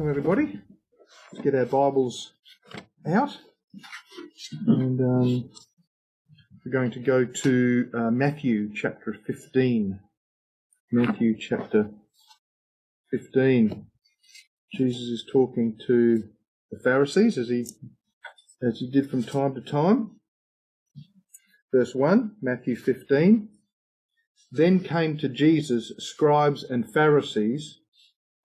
welcome everybody. Let's get our Bibles out. And um, we're going to go to uh, Matthew chapter 15. Matthew chapter 15. Jesus is talking to the Pharisees as he, as he did from time to time. Verse 1, Matthew 15. Then came to Jesus scribes and Pharisees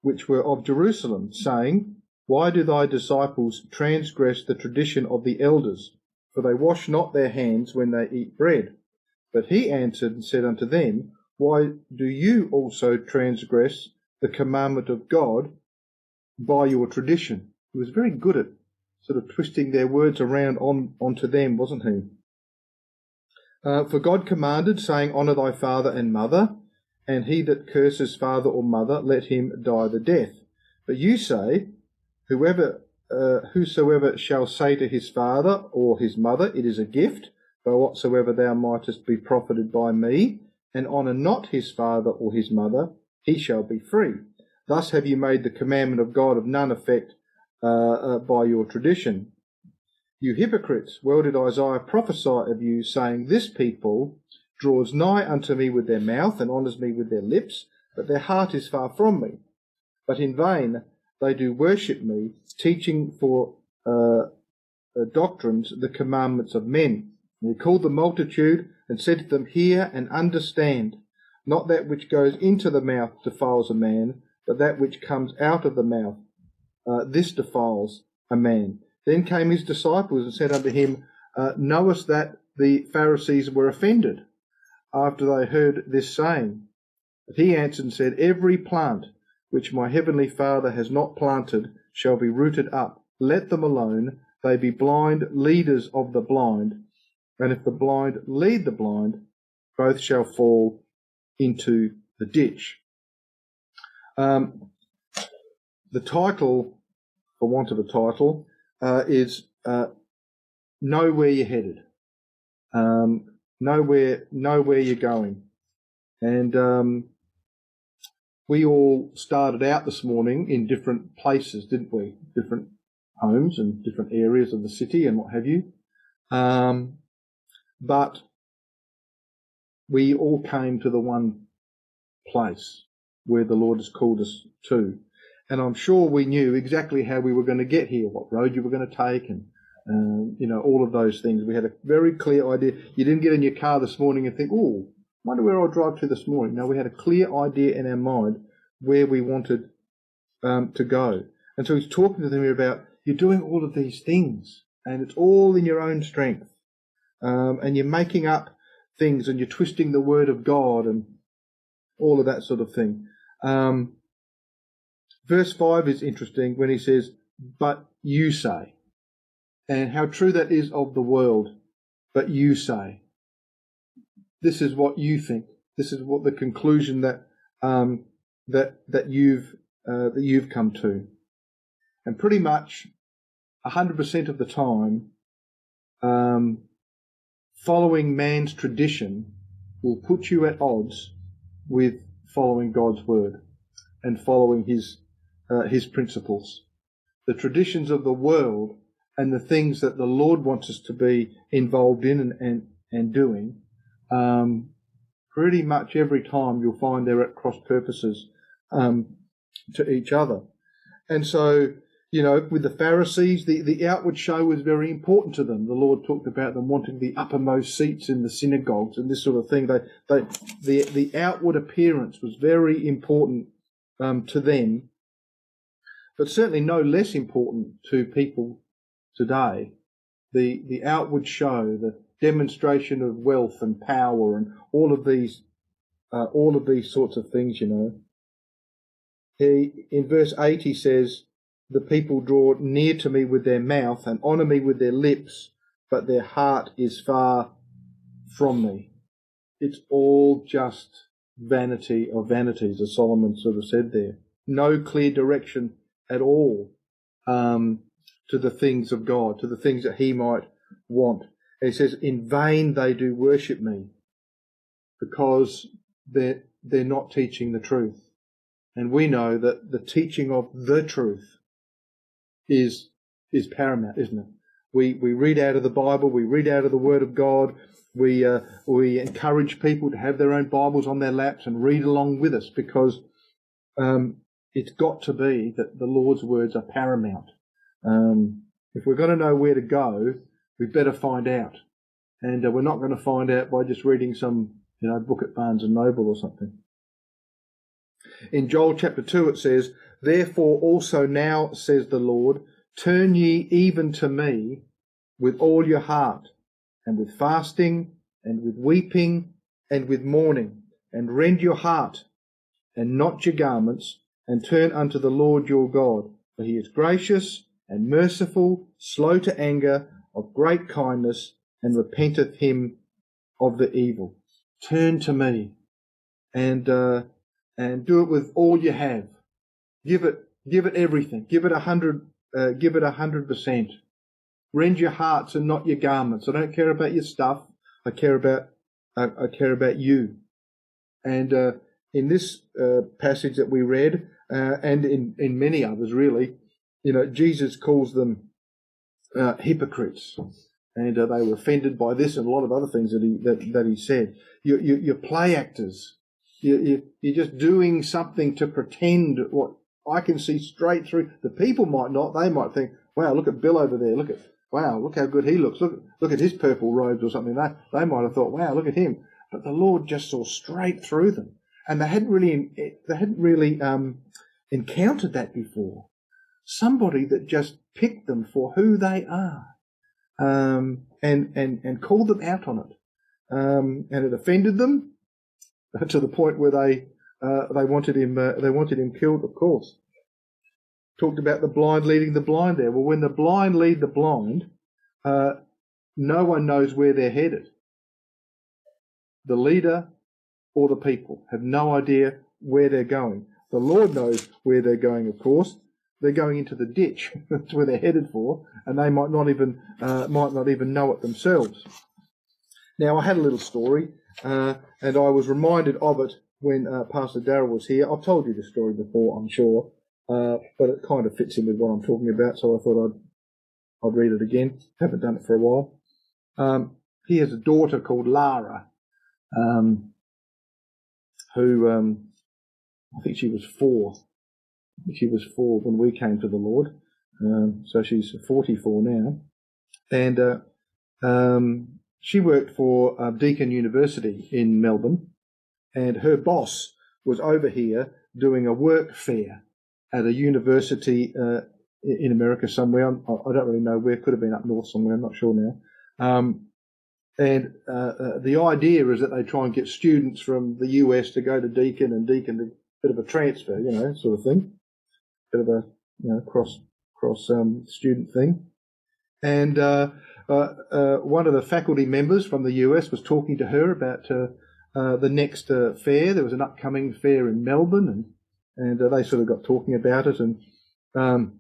which were of Jerusalem, saying, Why do thy disciples transgress the tradition of the elders? For they wash not their hands when they eat bread. But he answered and said unto them, Why do you also transgress the commandment of God by your tradition? He was very good at sort of twisting their words around on onto them, wasn't he? Uh, for God commanded, saying, Honour thy father and mother, and he that curses father or mother, let him die the death. But you say, whoever, uh, whosoever shall say to his father or his mother, it is a gift, by whatsoever thou mightest be profited by me, and honour not his father or his mother, he shall be free. Thus have you made the commandment of God of none effect uh, uh, by your tradition. You hypocrites, well did Isaiah prophesy of you, saying, This people draws nigh unto me with their mouth and honours me with their lips, but their heart is far from me. But in vain they do worship me, teaching for uh, uh, doctrines the commandments of men. And he called the multitude and said to them, Hear and understand. Not that which goes into the mouth defiles a man, but that which comes out of the mouth. Uh, this defiles a man. Then came his disciples and said unto him, uh, Knowest that the Pharisees were offended? After they heard this saying. But he answered and said, Every plant which my heavenly Father has not planted shall be rooted up. Let them alone. They be blind leaders of the blind. And if the blind lead the blind, both shall fall into the ditch. Um, the title, for want of a title, uh, is uh, Know Where You're Headed. Um, know where know where you're going. And um, we all started out this morning in different places, didn't we? Different homes and different areas of the city and what have you. Um, but we all came to the one place where the Lord has called us to. And I'm sure we knew exactly how we were going to get here, what road you were going to take, and um, you know, all of those things. We had a very clear idea. You didn't get in your car this morning and think, oh, wonder where I'll drive to this morning. No, we had a clear idea in our mind where we wanted um, to go. And so he's talking to them here about, you're doing all of these things, and it's all in your own strength. Um, and you're making up things, and you're twisting the word of God, and all of that sort of thing. Um, verse 5 is interesting when he says, But you say and how true that is of the world. But you say, this is what you think. This is what the conclusion that um, that that you've uh, that you've come to, and pretty much hundred percent of the time, um, following man's tradition will put you at odds with following God's word and following His uh, His principles. The traditions of the world and the things that the Lord wants us to be involved in and, and, and doing, um, pretty much every time you'll find they're at cross purposes um, to each other. And so, you know, with the Pharisees, the, the outward show was very important to them. The Lord talked about them wanting the uppermost seats in the synagogues and this sort of thing. They, they, the, the outward appearance was very important um, to them, but certainly no less important to people today, the, the outward show, the demonstration of wealth and power and all of these, uh, all of these sorts of things, you know. He, in verse 8 he says, the people draw near to me with their mouth and honour me with their lips, but their heart is far from me. It's all just vanity of vanities, as Solomon sort of said there. No clear direction at all. Um, to the things of God, to the things that he might want. And he says, in vain they do worship me because they're, they're not teaching the truth. And we know that the teaching of the truth is is paramount, isn't it? We we read out of the Bible, we read out of the Word of God, we uh, we encourage people to have their own Bibles on their laps and read along with us because um, it's got to be that the Lord's words are paramount. Um, if we're going to know where to go, we better find out, and uh, we're not going to find out by just reading some you know book at Barnes and Noble or something. In Joel chapter 2 it says, Therefore also now, says the Lord, turn ye even to me with all your heart, and with fasting, and with weeping, and with mourning, and rend your heart, and not your garments, and turn unto the Lord your God, for he is gracious and merciful, slow to anger, of great kindness, and repenteth him of the evil. Turn to me, and uh, and do it with all you have. Give it, give it everything. Give it a hundred, uh, give it a hundred percent. Rend your hearts and not your garments. I don't care about your stuff. I care about, I, I care about you. And uh, in this uh, passage that we read, uh, and in in many others, really, you know, Jesus calls them uh, hypocrites and uh, they were offended by this and a lot of other things that he that, that he said. You, you, you're play actors. You, you, you're just doing something to pretend what I can see straight through. The people might not. They might think, wow, look at Bill over there. Look at, wow, look how good he looks. Look, look at his purple robes or something. They, they might have thought, wow, look at him. But the Lord just saw straight through them. And they hadn't really, they hadn't really, um, encountered that before. Somebody that just picked them for who they are. Um, and, and, and called them out on it. Um, and it offended them to the point where they uh, they wanted him uh, they wanted him killed. Of course, talked about the blind leading the blind. There, well, when the blind lead the blind, uh, no one knows where they're headed. The leader or the people have no idea where they're going. The Lord knows where they're going. Of course, they're going into the ditch. That's where they're headed for, and they might not even uh, might not even know it themselves. Now, I had a little story uh, and I was reminded of it when uh, Pastor Darrell was here. I've told you this story before, I'm sure, uh, but it kind of fits in with what I'm talking about, so I thought I'd I'd read it again. Haven't done it for a while. Um, he has a daughter called Lara, um, who um, I think she was four. She was four when we came to the Lord, um, so she's 44 now, and uh, um, she worked for uh, Deakin University in Melbourne, and her boss was over here doing a work fair at a university uh, in America somewhere. I don't really know where. Could have been up north somewhere. I'm not sure now. Um, and uh, uh, the idea is that they try and get students from the US to go to Deakin and Deakin, a bit of a transfer, you know, sort of thing, bit of a you know cross cross um, student thing. And uh, uh, uh, one of the faculty members from the US was talking to her about uh, uh the next uh, fair. There was an upcoming fair in Melbourne, and and uh, they sort of got talking about it. And um,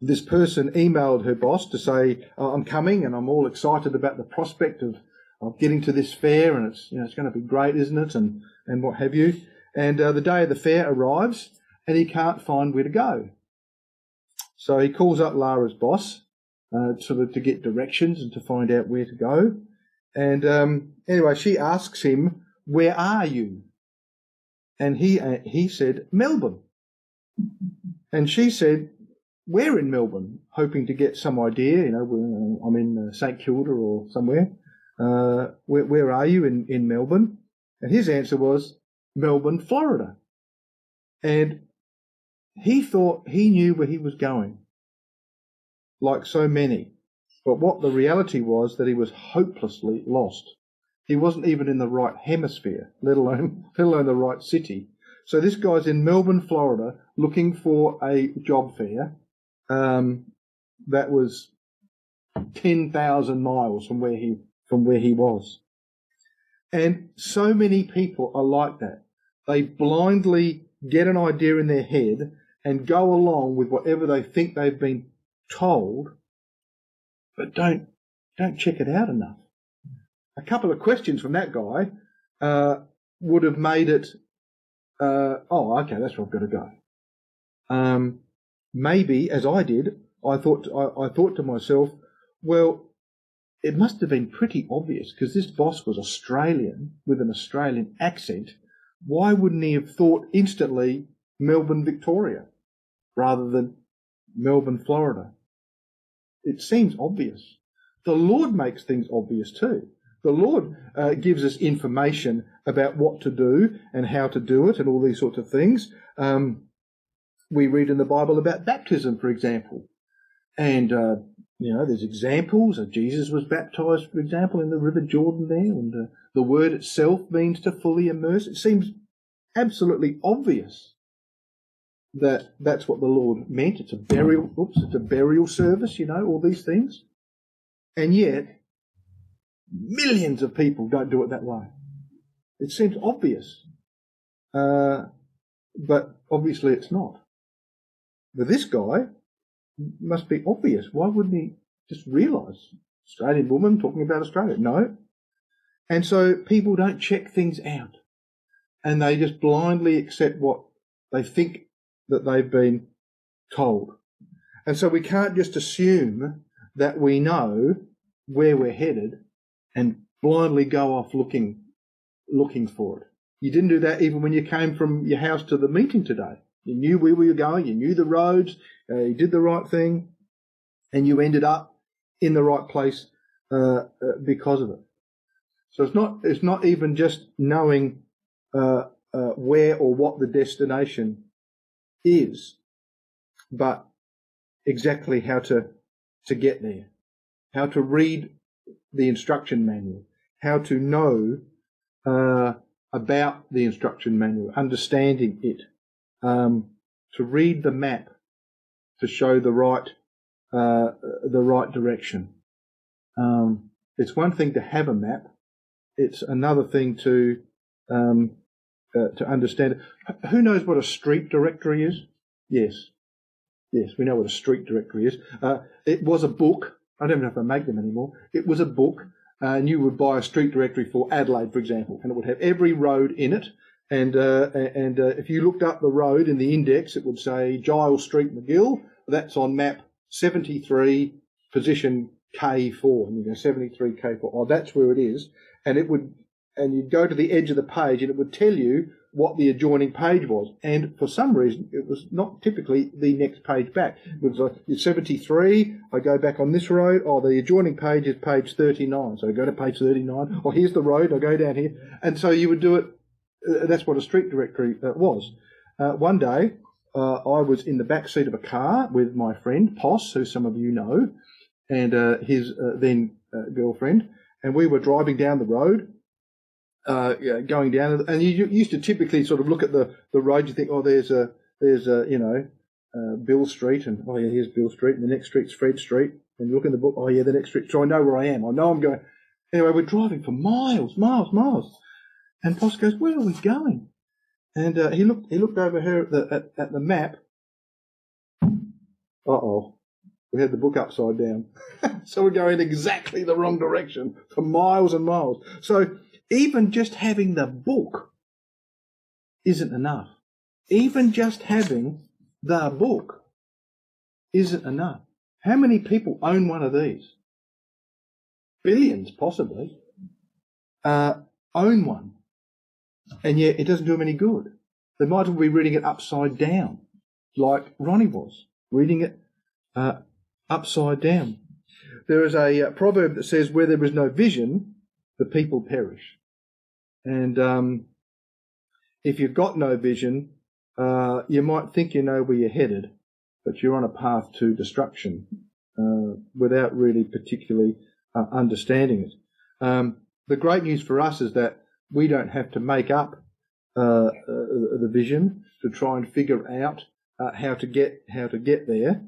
this person emailed her boss to say, oh, "I'm coming, and I'm all excited about the prospect of of getting to this fair, and it's you know it's going to be great, isn't it? And and what have you." And the day of the fair arrives, and he can't find where to go. So he calls up Lara's boss uh, of to get directions and to find out where to go. And um, anyway, she asks him, "Where are you?" And he uh, he said, "Melbourne." And she said, "Where in Melbourne?" Hoping to get some idea. You know, I'm in uh, St Kilda or somewhere. Uh, where, where are you in, in Melbourne? And his answer was Melbourne, Florida. And he thought he knew where he was going like so many. But what the reality was that he was hopelessly lost. He wasn't even in the right hemisphere, let alone, let alone the right city. So this guy's in Melbourne, Florida, looking for a job fair um, that was ten thousand miles from where he from where he was. And so many people are like that. They blindly get an idea in their head and go along with whatever they think they've been told, but don't don't check it out enough. A couple of questions from that guy uh, would have made it. Uh, oh, okay, that's where I've got to go. Um, maybe, as I did, I thought I, I thought to myself, well, it must have been pretty obvious because this boss was Australian with an Australian accent. Why wouldn't he have thought instantly Melbourne, Victoria, rather than Melbourne, Florida? It seems obvious. The Lord makes things obvious too. The Lord uh, gives us information about what to do and how to do it and all these sorts of things. Um, we read in the Bible about baptism, for example. And, uh, you know, there's examples. Of Jesus was baptized, for example, in the River Jordan there, and uh, the word itself means to fully immerse. It seems absolutely obvious that that's what the Lord meant. It's a burial, oops, it's a burial service, you know, all these things. And yet, millions of people don't do it that way. It seems obvious. Uh, but obviously it's not. But this guy must be obvious. Why wouldn't he just realise? Australian woman talking about Australia. No. And so people don't check things out. And they just blindly accept what they think that they've been told. And so we can't just assume that we know where we're headed and blindly go off looking looking for it. You didn't do that even when you came from your house to the meeting today. You knew where we were going, you knew the roads, uh, you did the right thing, and you ended up in the right place uh, uh, because of it. So it's not it's not even just knowing uh, uh, where or what the destination is, but exactly how to to get there, how to read the instruction manual, how to know uh, about the instruction manual, understanding it, um, to read the map to show the right uh, the right direction. Um, it's one thing to have a map; it's another thing to um, uh, to understand it. Who knows what a street directory is? Yes, yes, we know what a street directory is. Uh, it was a book. I don't even know if they make them anymore. It was a book, uh, and you would buy a street directory for Adelaide, for example, and it would have every road in it and uh, and uh, if you looked up the road in the index, it would say Giles Street, Magill. That's on map 73, position K4. And you go 73 K4. Oh, that's where it is. And it would, and you'd go to the edge of the page, and it would tell you what the adjoining page was. And for some reason, it was not typically the next page back. It was like 73. I go back on this road. Oh, the adjoining page is page 39. So I go to page 39. Oh, here's the road. I go down here. And so you would do it uh, that's what a street directory uh, was. Uh, one day, I was in the back seat of a car with my friend Poss, who some of you know, and his then girlfriend, and we were driving down the road, uh, going down, and you used to typically sort of look at the, the road. You think, oh, there's a there's a you know uh, Bill Street, and oh yeah, here's Bill Street, and the next street's Fred Street. And you look in the book, oh yeah, the next street. So I know where I am. I know I'm going. Anyway, we're driving for miles, miles, miles, and Poss goes, "Where are we going?" And uh, he looked he looked over here at the at, at the map. Uh oh, we had the book upside down, so we're going exactly the wrong direction for miles and miles. So even just having the book isn't enough. Even just having the book isn't enough. How many people own one of these? Billions, possibly. Uh, own one and yet it doesn't do them any good. They might as well be reading it upside down, like Ronnie was, reading it uh, upside down. There is a uh, proverb that says, Where there is no vision, the people perish. And um, if you've got no vision, uh, you might think you know where you're headed, but you're on a path to destruction uh, without really particularly uh, understanding it. Um, the great news for us is that we don't have to make up uh, uh, the vision to try and figure out uh, how to get how to get there.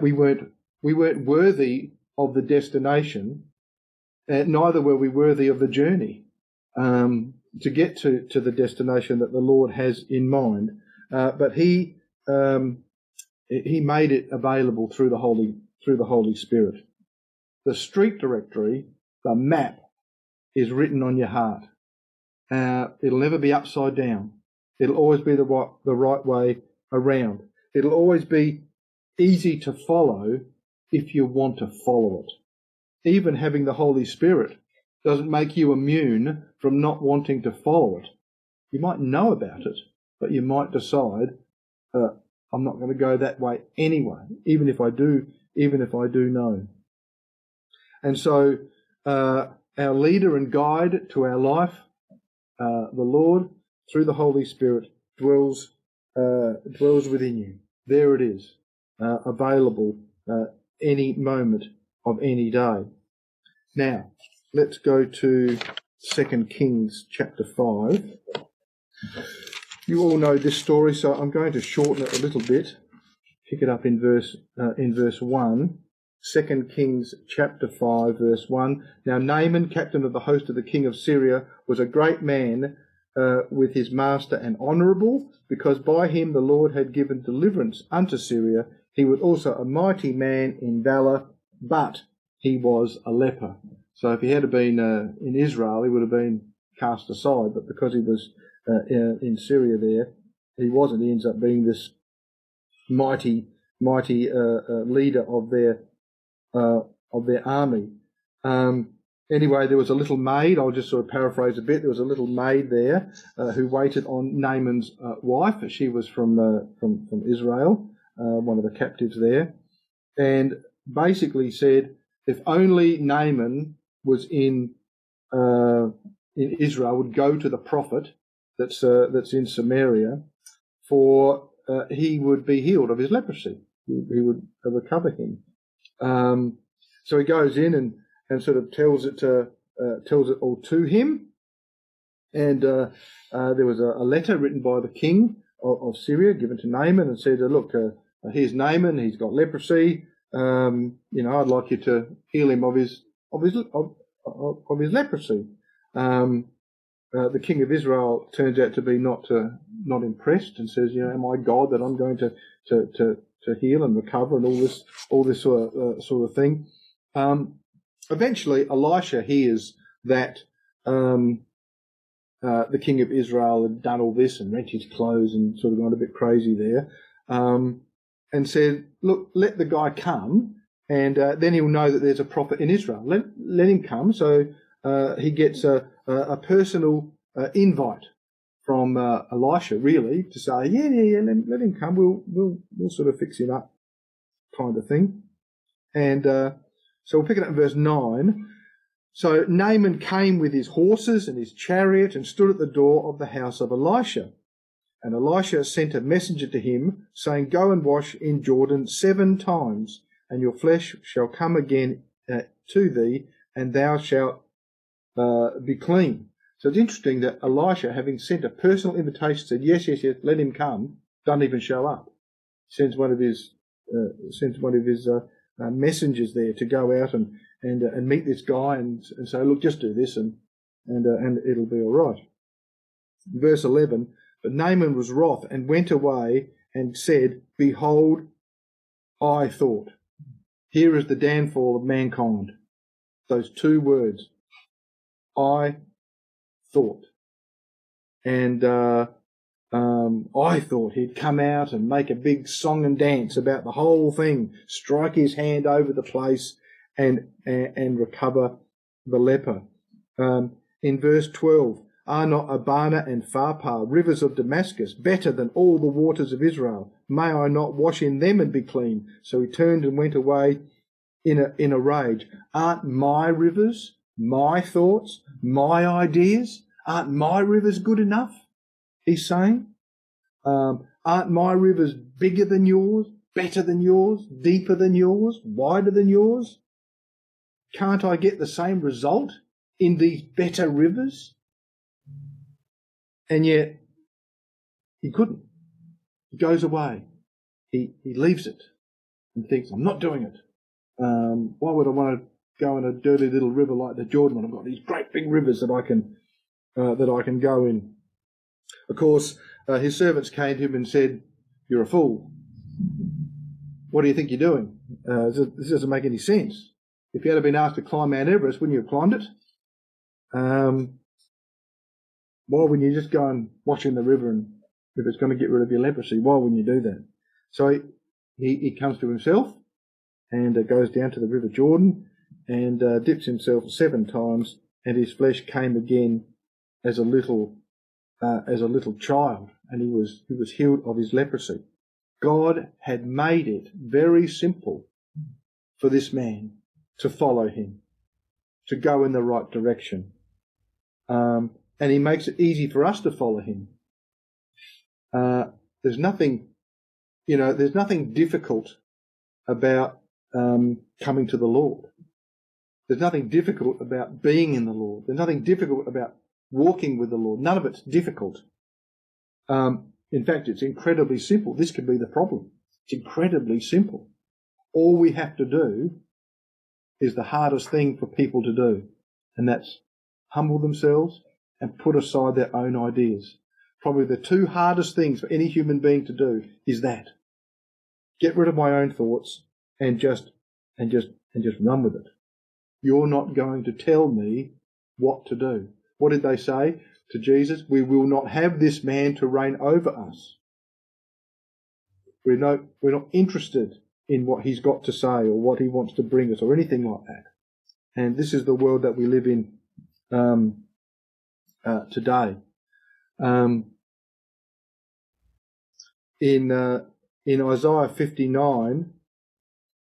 We weren't we weren't worthy of the destination, and neither were we worthy of the journey um, to get to to the destination that the Lord has in mind. Uh, but He um, He made it available through the Holy through the Holy Spirit. The street directory, the map, is written on your heart. Uh, it'll never be upside down. It'll always be the right, the right way around. It'll always be easy to follow if you want to follow it. Even having the Holy Spirit doesn't make you immune from not wanting to follow it. You might know about it, but you might decide, uh, I'm not going to go that way anyway, even if I do, even if I do know. And so, uh, our leader and guide to our life, uh, the Lord, through the Holy Spirit, dwells uh, dwells within you. There it is, uh, available uh, any moment of any day. Now, let's go to Second Kings chapter five. You all know this story, so I'm going to shorten it a little bit. Pick it up in verse uh, in verse one. 2 Kings chapter 5 verse 1. Now Naaman, captain of the host of the king of Syria, was a great man uh, with his master and honourable, because by him the Lord had given deliverance unto Syria. He was also a mighty man in valour, but he was a leper. So if he had been uh, in Israel, he would have been cast aside, but because he was uh, in Syria there, he wasn't. He ends up being this mighty, mighty uh, uh, leader of their uh, of their army. Um, anyway, there was a little maid. I'll just sort of paraphrase a bit. There was a little maid there uh, who waited on Naaman's uh, wife. She was from uh, from from Israel, one of the captives there, and basically said, if only Naaman was in uh, in Israel, would go to the prophet that's that's in Samaria, for he would be healed of his leprosy. He, would recover him. Um, so he goes in and, and sort of tells it to, uh, tells it all to him. And uh, uh, there was a, a, letter written by the king of, of Syria given to Naaman and said, "Look, uh, here's Naaman. He's got leprosy. Um, you know, I'd like you to heal him of his of his of, of his leprosy." Um, uh, the king of Israel turns out to be not uh, not impressed and says, "You know, am I God that I'm going to to to to heal and recover and all this all this sort of, uh, sort of thing. Um, eventually, Elisha hears that um, uh, the king of Israel had done all this and rent his clothes and sort of gone a bit crazy there, um, and said, "Look, let the guy come, and uh, then he'll know that there's a prophet in Israel. Let let him come." So uh, he gets a a, a personal uh, invite from uh, Elisha, really, to say, yeah, yeah, yeah, let, let, him come. We'll, we'll, we'll sort of fix him up, kind of thing. And uh, so we'll pick it up in verse 9. So Naaman came with his horses and his chariot and stood at the door of the house of Elisha. And Elisha sent a messenger to him, saying, Go and wash in Jordan seven times, and your flesh shall come again uh, to thee, and thou shalt uh, be clean. So it's interesting that Elisha, having sent a personal invitation, said, "Yes, yes, yes, let him come." Doesn't even show up. Sends one of his uh, sends one of his uh, uh, messengers there to go out and and uh, and meet this guy and and say, "Look, just do this and and and it'll be all right." Verse eleven. But Naaman was wroth and went away and said, "Behold, I thought." Here is the downfall of mankind. Those two words. I thought. And uh, um, I thought he'd come out and make a big song and dance about the whole thing, strike his hand over the place, and and, and recover the leper. Um, in verse 12, are not Abana and Pharpar, rivers of Damascus, better than all the waters of Israel? May I not wash in them and be clean? So he turned and went away in a, in a rage. Aren't my rivers my thoughts, my ideas? Aren't my rivers good enough? He's saying. Um, aren't my rivers bigger than yours, better than yours, deeper than yours, wider than yours? Can't I get the same result in these better rivers? And yet, he couldn't. He goes away. He, he leaves it and thinks, I'm not doing it. Um, why would I want to go in a dirty little river like the Jordan when I've got these great big rivers that I can uh, that I can go in. Of course, uh, his servants came to him and said, "You're a fool. What do you think you're doing? Uh, this doesn't make any sense. If you had been asked to climb Mount Everest, wouldn't you have climbed it? Um, why wouldn't you just go and wash in the river and if it's going to get rid of your leprosy, why wouldn't you do that? So he, he, comes to himself and uh, goes down to the River Jordan and uh, dips himself seven times, and his flesh came again as a little uh, as a little child, and he was he was healed of his leprosy. God had made it very simple for this man to follow him, to go in the right direction, um, and He makes it easy for us to follow Him. Uh, there's nothing, you know, there's nothing difficult about um, coming to the Lord. There's nothing difficult about being in the Lord. There's nothing difficult about walking with the Lord. None of it's difficult. Um, in fact, it's incredibly simple. This could be the problem. It's incredibly simple. All we have to do is the hardest thing for people to do, and that's humble themselves and put aside their own ideas. Probably the two hardest things for any human being to do is that. Get rid of my own thoughts and just and just and just run with it. You're not going to tell me what to do. What did they say to Jesus? We will not have this man to reign over us. We're not, we're not interested in what he's got to say or what he wants to bring us or anything like that. And this is the world that we live in um, uh, today. Um, in uh, in Isaiah 59,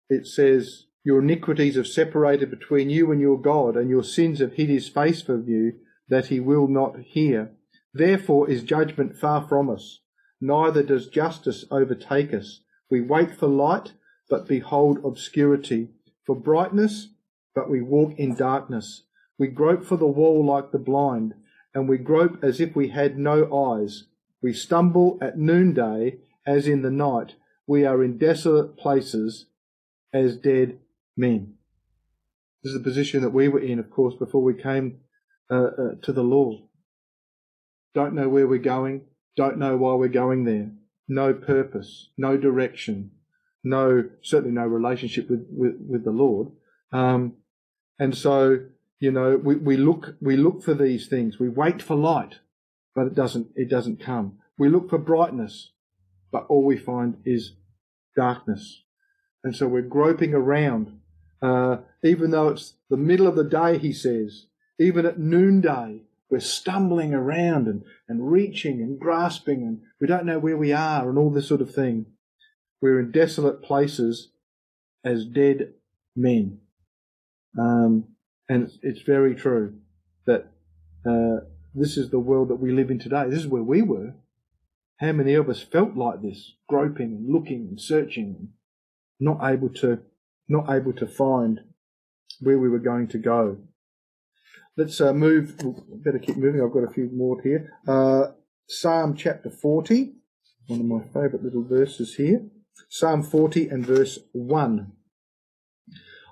it says, Your iniquities have separated between you and your God, and your sins have hid his face from you, that he will not hear. Therefore is judgment far from us, neither does justice overtake us. We wait for light, but behold obscurity, for brightness, but we walk in darkness. We grope for the wall like the blind, and we grope as if we had no eyes. We stumble at noonday as in the night. We are in desolate places as dead men. This is the position that we were in, of course, before we came uh, uh, to the Lord. Don't know where we're going, don't know why we're going there. No purpose, no direction, no, certainly no relationship with, with, with the Lord. Um, and so you know, we, we look we look for these things. We wait for light, but it doesn't it doesn't come. We look for brightness, but all we find is darkness. And so we're groping around, uh, even though it's the middle of the day, he says, even at noonday, we're stumbling around and, and reaching and grasping and we don't know where we are and all this sort of thing. We're in desolate places as dead men. Um, and it's very true that uh, this is the world that we live in today. This is where we were. How many of us felt like this, groping and looking and searching, not able to, not able to find where we were going to go? Let's uh, move. Better keep moving. I've got a few more here. Uh, Psalm chapter 40, one of my favourite little verses here. Psalm 40 and verse 1.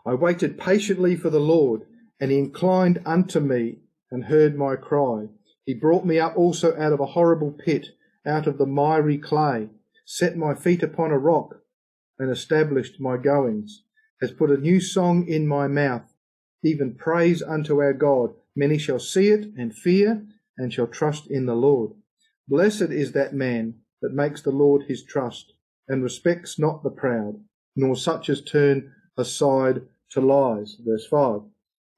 I waited patiently for the Lord and he inclined unto me and heard my cry. He brought me up also out of a horrible pit, out of the miry clay, set my feet upon a rock, and established my goings, has put a new song in my mouth, even praise unto our God. Many shall see it and fear, and shall trust in the Lord. Blessed is that man that makes the Lord his trust, and respects not the proud, nor such as turn aside to lies. Verse 5.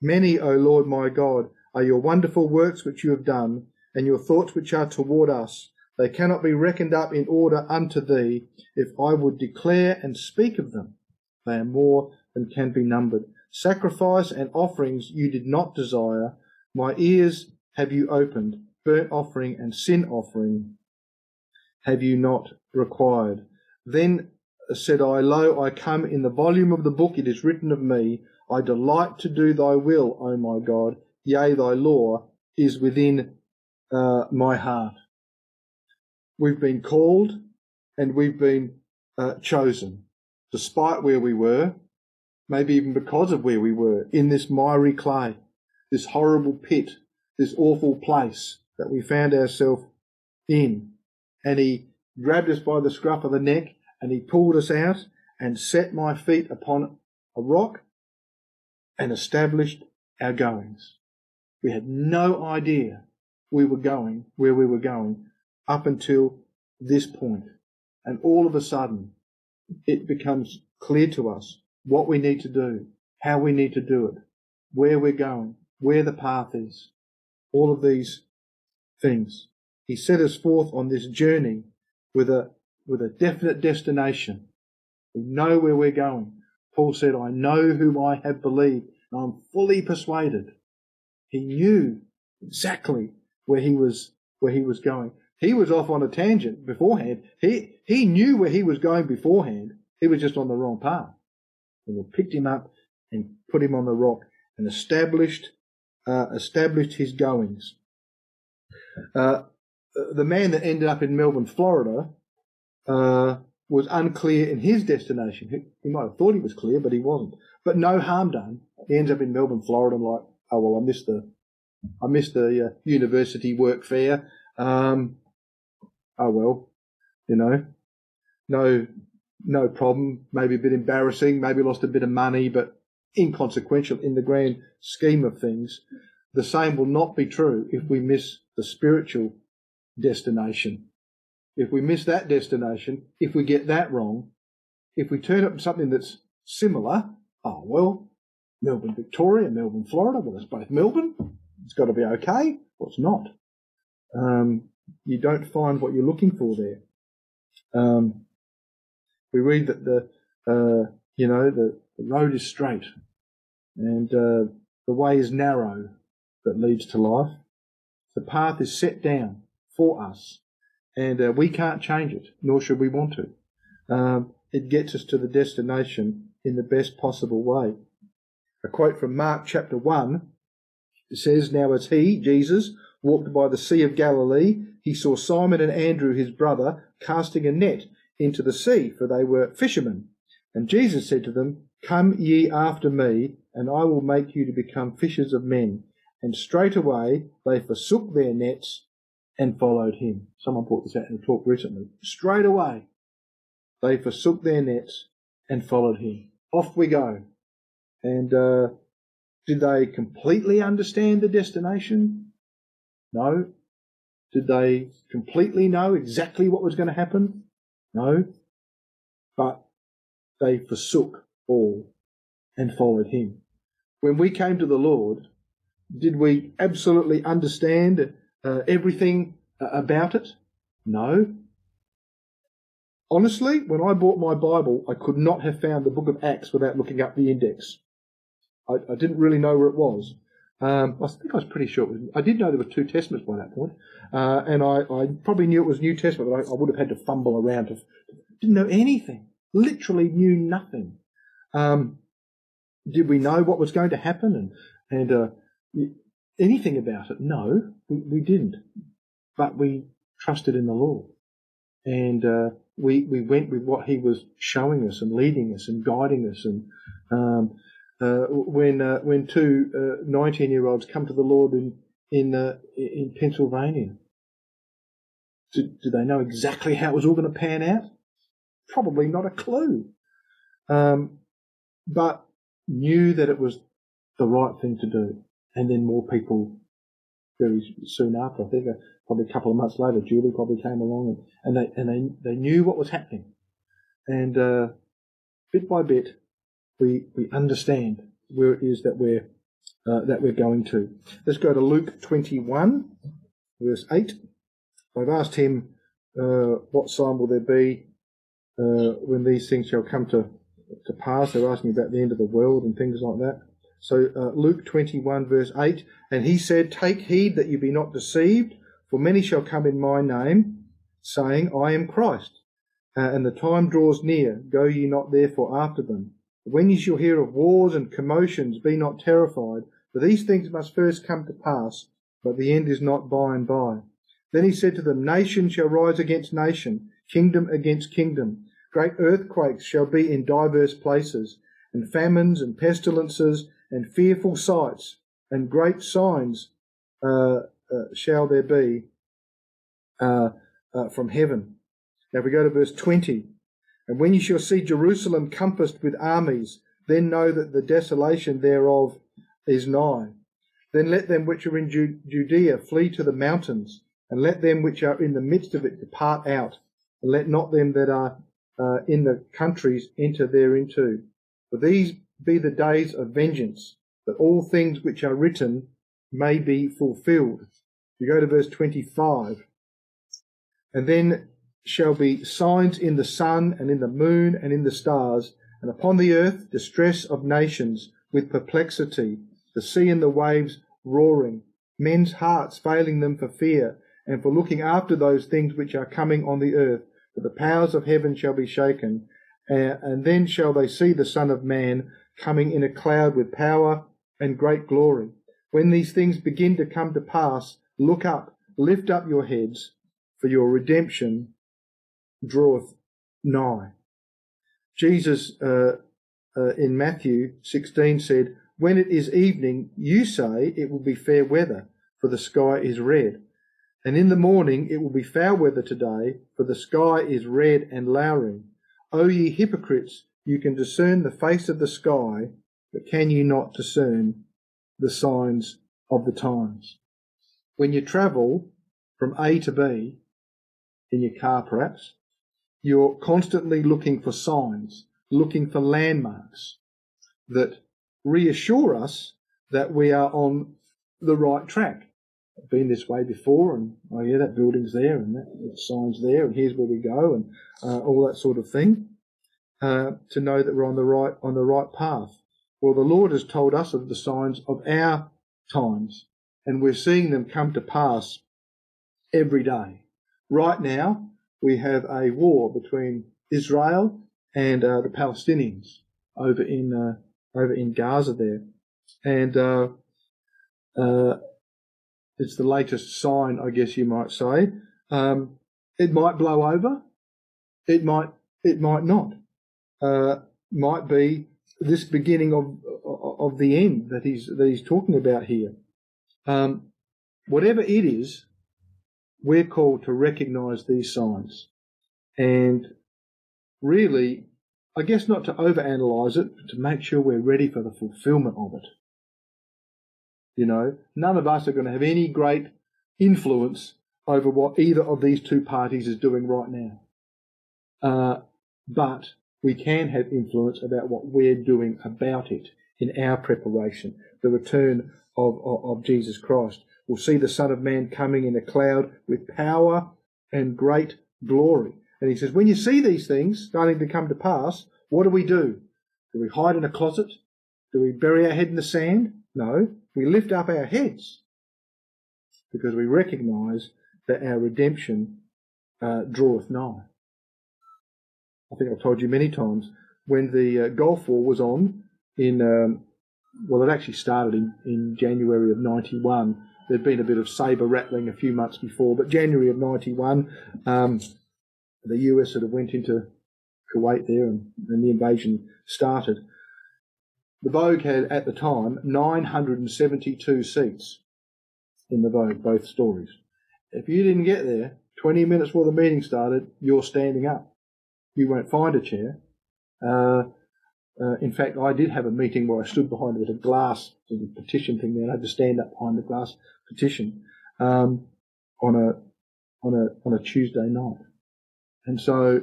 Many, O Lord my God, are your wonderful works which you have done, and your thoughts which are toward us. They cannot be reckoned up in order unto thee, if I would declare and speak of them. They are more than can be numbered. Sacrifice and offerings you did not desire. My ears have you opened. Burnt offering and sin offering have you not required. Then said I, Lo, I come in the volume of the book, it is written of me, I delight to do thy will, O my God. Yea, thy law is within uh, my heart. We've been called and we've been uh, chosen, despite where we were, maybe even because of where we were, in this miry clay, this horrible pit, this awful place that we found ourselves in. And he grabbed us by the scruff of the neck and he pulled us out and set my feet upon a rock and established our goings. We had no idea we were going where we were going up until this point. And all of a sudden, it becomes clear to us what we need to do, how we need to do it, where we're going, where the path is, all of these things. He set us forth on this journey with a, with a definite destination. We know where we're going. Paul said, I know whom I have believed, and I'm fully persuaded. He knew exactly where he was, where he was going. He was off on a tangent beforehand. He, he knew where he was going beforehand. He was just on the wrong path. And we picked him up and put him on the rock and established, uh, established his goings. Uh, the man that ended up in Melbourne, Florida, uh, was unclear in his destination. He, he, might have thought he was clear, but he wasn't. But no harm done. He ends up in Melbourne, Florida, and like, oh well, I missed the, I missed the uh, university work fair. Um, oh well, you know, no, no problem. Maybe a bit embarrassing. Maybe lost a bit of money, but inconsequential in the grand scheme of things. The same will not be true if we miss the spiritual destination. If we miss that destination, if we get that wrong, if we turn up something that's similar, oh well, Melbourne, Victoria, Melbourne, Florida, well, it's both Melbourne. It's got to be okay. Well, it's not. Um, you don't find what you're looking for there. Um, we read that the, uh, you know, the, the, road is straight and uh, the way is narrow that leads to life. The path is set down for us and uh, we can't change it, nor should we want to. Um, it gets us to the destination in the best possible way. A quote from Mark chapter 1 says, Now as he, Jesus, walked by the Sea of Galilee, he saw Simon and Andrew, his brother, casting a net into the sea, for they were fishermen. And Jesus said to them, Come ye after me, and I will make you to become fishers of men. And straightway they forsook their nets and followed him. Someone brought this out in a talk recently. Straight away they forsook their nets and followed him. Off we go. And uh, did they completely understand the destination? No. Did they completely know exactly what was going to happen? No. But they forsook all and followed him. When we came to the Lord, did we absolutely understand uh, everything uh, about it? No. Honestly, when I bought my Bible, I could not have found the book of Acts without looking up the index. I, I didn't really know where it was. Um, I think I was pretty sure. Was, I did know there were two testaments by that point, uh, and I, I, probably knew it was New Testament, but I, I, would have had to fumble around to. Didn't know anything. Literally knew nothing. Um, did we know what was going to happen and and uh, anything about it? No, we, we, didn't. But we trusted in the Lord, and uh, we we went with what He was showing us and leading us and guiding us and. Um, uh, when uh, when two uh, 19 year olds come to the Lord in in uh, in Pennsylvania. Do, do, they know exactly how it was all going to pan out? Probably not a clue. Um, but knew that it was the right thing to do. And then more people very soon after, I think uh, probably a couple of months later, Julie probably came along and, and they, and they, they knew what was happening. And, uh, bit by bit, we, we understand where it is that we're, uh, that we're going to. Let's go to Luke 21, verse 8. I've asked him, uh, what sign will there be uh, when these things shall come to, to pass? They're asking about the end of the world and things like that. So uh, Luke 21, verse 8, and he said, Take heed that you be not deceived, for many shall come in my name, saying, I am Christ. Uh, and the time draws near. Go ye not therefore after them. When ye shall hear of wars and commotions, be not terrified, for these things must first come to pass, but the end is not by and by. Then he said to them, Nation shall rise against nation, kingdom against kingdom. Great earthquakes shall be in divers places, and famines and pestilences and fearful sights, and great signs uh, uh, shall there be uh, uh from heaven. Now, we go to verse 20, and when you shall see Jerusalem compassed with armies, then know that the desolation thereof is nigh. Then let them which are in Judea flee to the mountains, and let them which are in the midst of it depart out, and let not them that are uh, in the countries enter thereinto. For these be the days of vengeance, that all things which are written may be fulfilled. You go to verse 25. And then shall be signs in the sun and in the moon and in the stars, and upon the earth distress of nations with perplexity, the sea and the waves roaring, men's hearts failing them for fear, and for looking after those things which are coming on the earth. For the powers of heaven shall be shaken, and then shall they see the Son of Man coming in a cloud with power and great glory. When these things begin to come to pass, look up, lift up your heads, for your redemption draweth nigh. Jesus uh, uh, in Matthew 16 said, When it is evening, you say it will be fair weather, for the sky is red. And in the morning it will be foul weather today, for the sky is red and lowering. O ye hypocrites, you can discern the face of the sky, but can you not discern the signs of the times? When you travel from A to B, in your car perhaps, you're constantly looking for signs, looking for landmarks that reassure us that we are on the right track. Been this way before, and oh yeah, that building's there, and that, that sign's there, and here's where we go, and uh, all that sort of thing, uh, to know that we're on the right on the right path. Well, the Lord has told us of the signs of our times, and we're seeing them come to pass every day. Right now, we have a war between Israel and uh, the Palestinians over in uh, over in Gaza there, and uh, uh, it's the latest sign, I guess you might say. Um, it might blow over, it might it might not. Uh, might be this beginning of of the end that he's that he's talking about here. Um, whatever it is, we're called to recognize these signs and really, I guess not to overanalyze it, but to make sure we're ready for the fulfillment of it. You know, none of us are going to have any great influence over what either of these two parties is doing right now. Uh, but we can have influence about what we're doing about it in our preparation, the return of, of, of Jesus Christ. We'll see the Son of Man coming in a cloud with power and great glory. And he says, when you see these things starting to come to pass, what do we do? Do we hide in a closet? Do we bury our head in the sand? No. We lift up our heads because we recognize that our redemption uh, draweth nigh. I think I've told you many times when the uh, Gulf War was on in, um, well, it actually started in, in January of 91 There'd been a bit of saber rattling a few months before, but January of '91, um, the US sort of went into Kuwait there, and, and the invasion started. The Vogue had at the time 972 seats in the Vogue, both stories. If you didn't get there 20 minutes before the meeting started, you're standing up. You won't find a chair. Uh, uh, in fact, I did have a meeting where I stood behind a glass sort of petition thing there. I had to stand up behind the glass petition um, on a on a on a Tuesday night, and so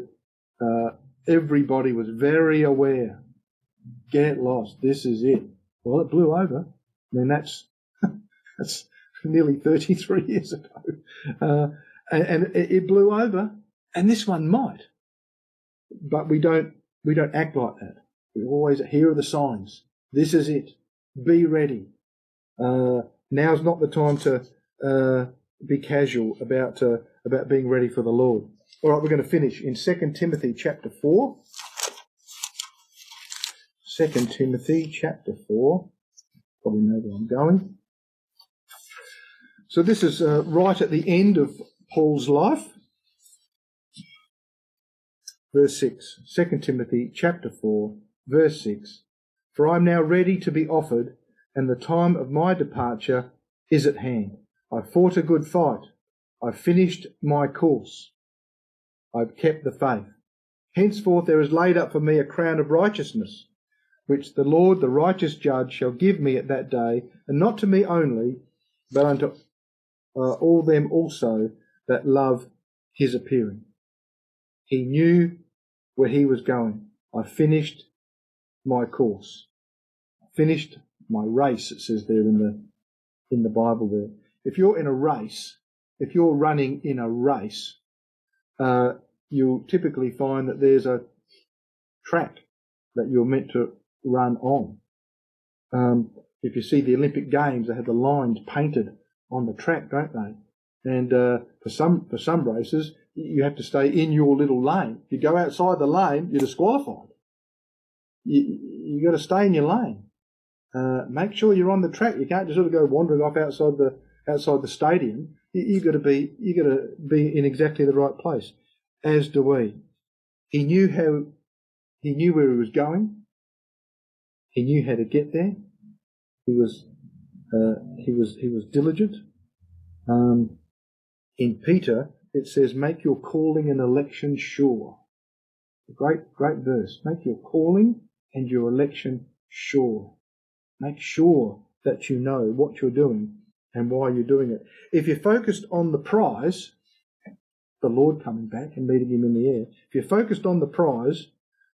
uh, everybody was very aware. Get lost. This is it. Well, it blew over. I mean, that's that's nearly 33 years ago, uh, and, and it, blew over. And this one might, but we don't we don't act like that. We always, here are the signs. This is it. Be ready. Uh, now's not the time to uh, be casual about uh, about being ready for the Lord. All right, we're going to finish in Second Timothy chapter four. Second Timothy chapter four. Probably know where I'm going. So this is uh, right at the end of Paul's life. Verse 6, 2 Timothy chapter 4, Verse 6 For I am now ready to be offered, and the time of my departure is at hand. I fought a good fight. I've finished my course. I've kept the faith. Henceforth there is laid up for me a crown of righteousness, which the Lord, the righteous judge, shall give me at that day, and not to me only, but unto uh, all them also that love his appearing. He knew where he was going. I finished my course. I finished my race, it says there in the, in the Bible there. If you're in a race, if you're running in a race, uh, you'll typically find that there's a track that you're meant to run on. Um, if you see the Olympic Games, they have the lines painted on the track, don't they? And uh, for some for some races, you have to stay in your little lane. If you go outside the lane, you're disqualified. You you got to stay in your lane. Uh, make sure you're on the track. You can't just sort of go wandering off outside the outside the stadium. You, you got to be you got to be in exactly the right place. As do we. He knew how he knew where he was going. He knew how to get there. He was uh, he was he was diligent. Um, in Peter, it says, "Make your calling and election sure." A great great verse. Make your calling and your election sure. Make sure that you know what you're doing and why you're doing it. If you're focused on the prize, the Lord coming back and meeting him in the air, if you're focused on the prize,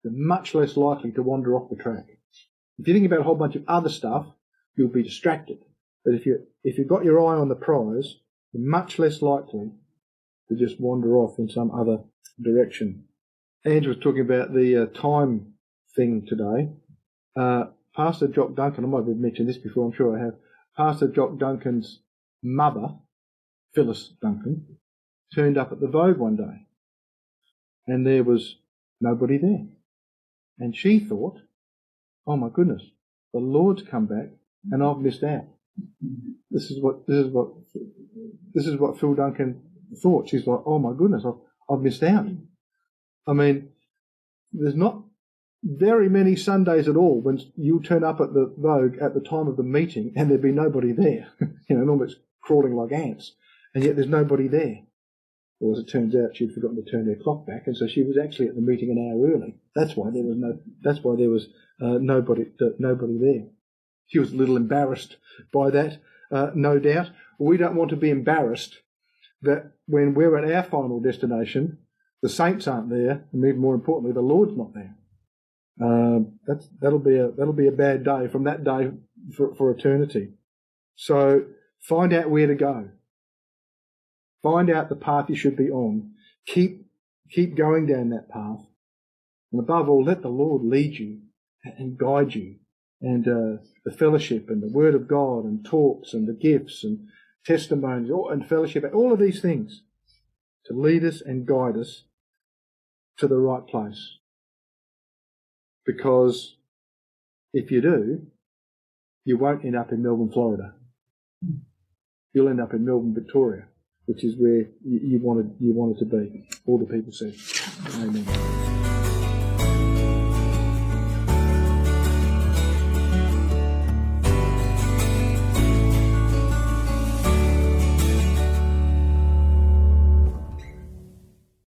you're much less likely to wander off the track. If you think about a whole bunch of other stuff, you'll be distracted. But if you if you've got your eye on the prize, you're much less likely to just wander off in some other direction. Andrew was talking about the uh, time thing today. Uh, Pastor Jock Duncan, I might have mentioned this before, I'm sure I have. Pastor Jock Duncan's mother, Phyllis Duncan, turned up at the Vogue one day, and there was nobody there. And she thought, oh my goodness, the Lord's come back and I've missed out. This is what, this is what, this is what Phil Duncan thought. She's like, oh my goodness, I've, I've missed out. I mean, there's not very many Sundays at all when you turn up at the Vogue at the time of the meeting and there'd be nobody there. you know, almost crawling like ants. And yet there's nobody there. Or as it turns out, she'd forgotten to turn her clock back, and so she was actually at the meeting an hour early. That's why there was no. That's why there was uh, nobody. Uh, nobody there. She was a little embarrassed by that, uh, no doubt. We don't want to be embarrassed that when we're at our final destination, the saints aren't there, and even more importantly, the Lord's not there. Um, that's that'll be a that'll be a bad day from that day for, for eternity. So find out where to go. Find out the path you should be on. Keep, keep going down that path. And above all, let the Lord lead you and guide you. And uh, the fellowship and the Word of God and talks and the gifts and testimonies and fellowship, all of these things to lead us and guide us to the right place. Because if you do, you won't end up in Melbourne, Florida. You'll end up in Melbourne, Victoria which is where you, wanted you wanted to be. All the people said, Amen.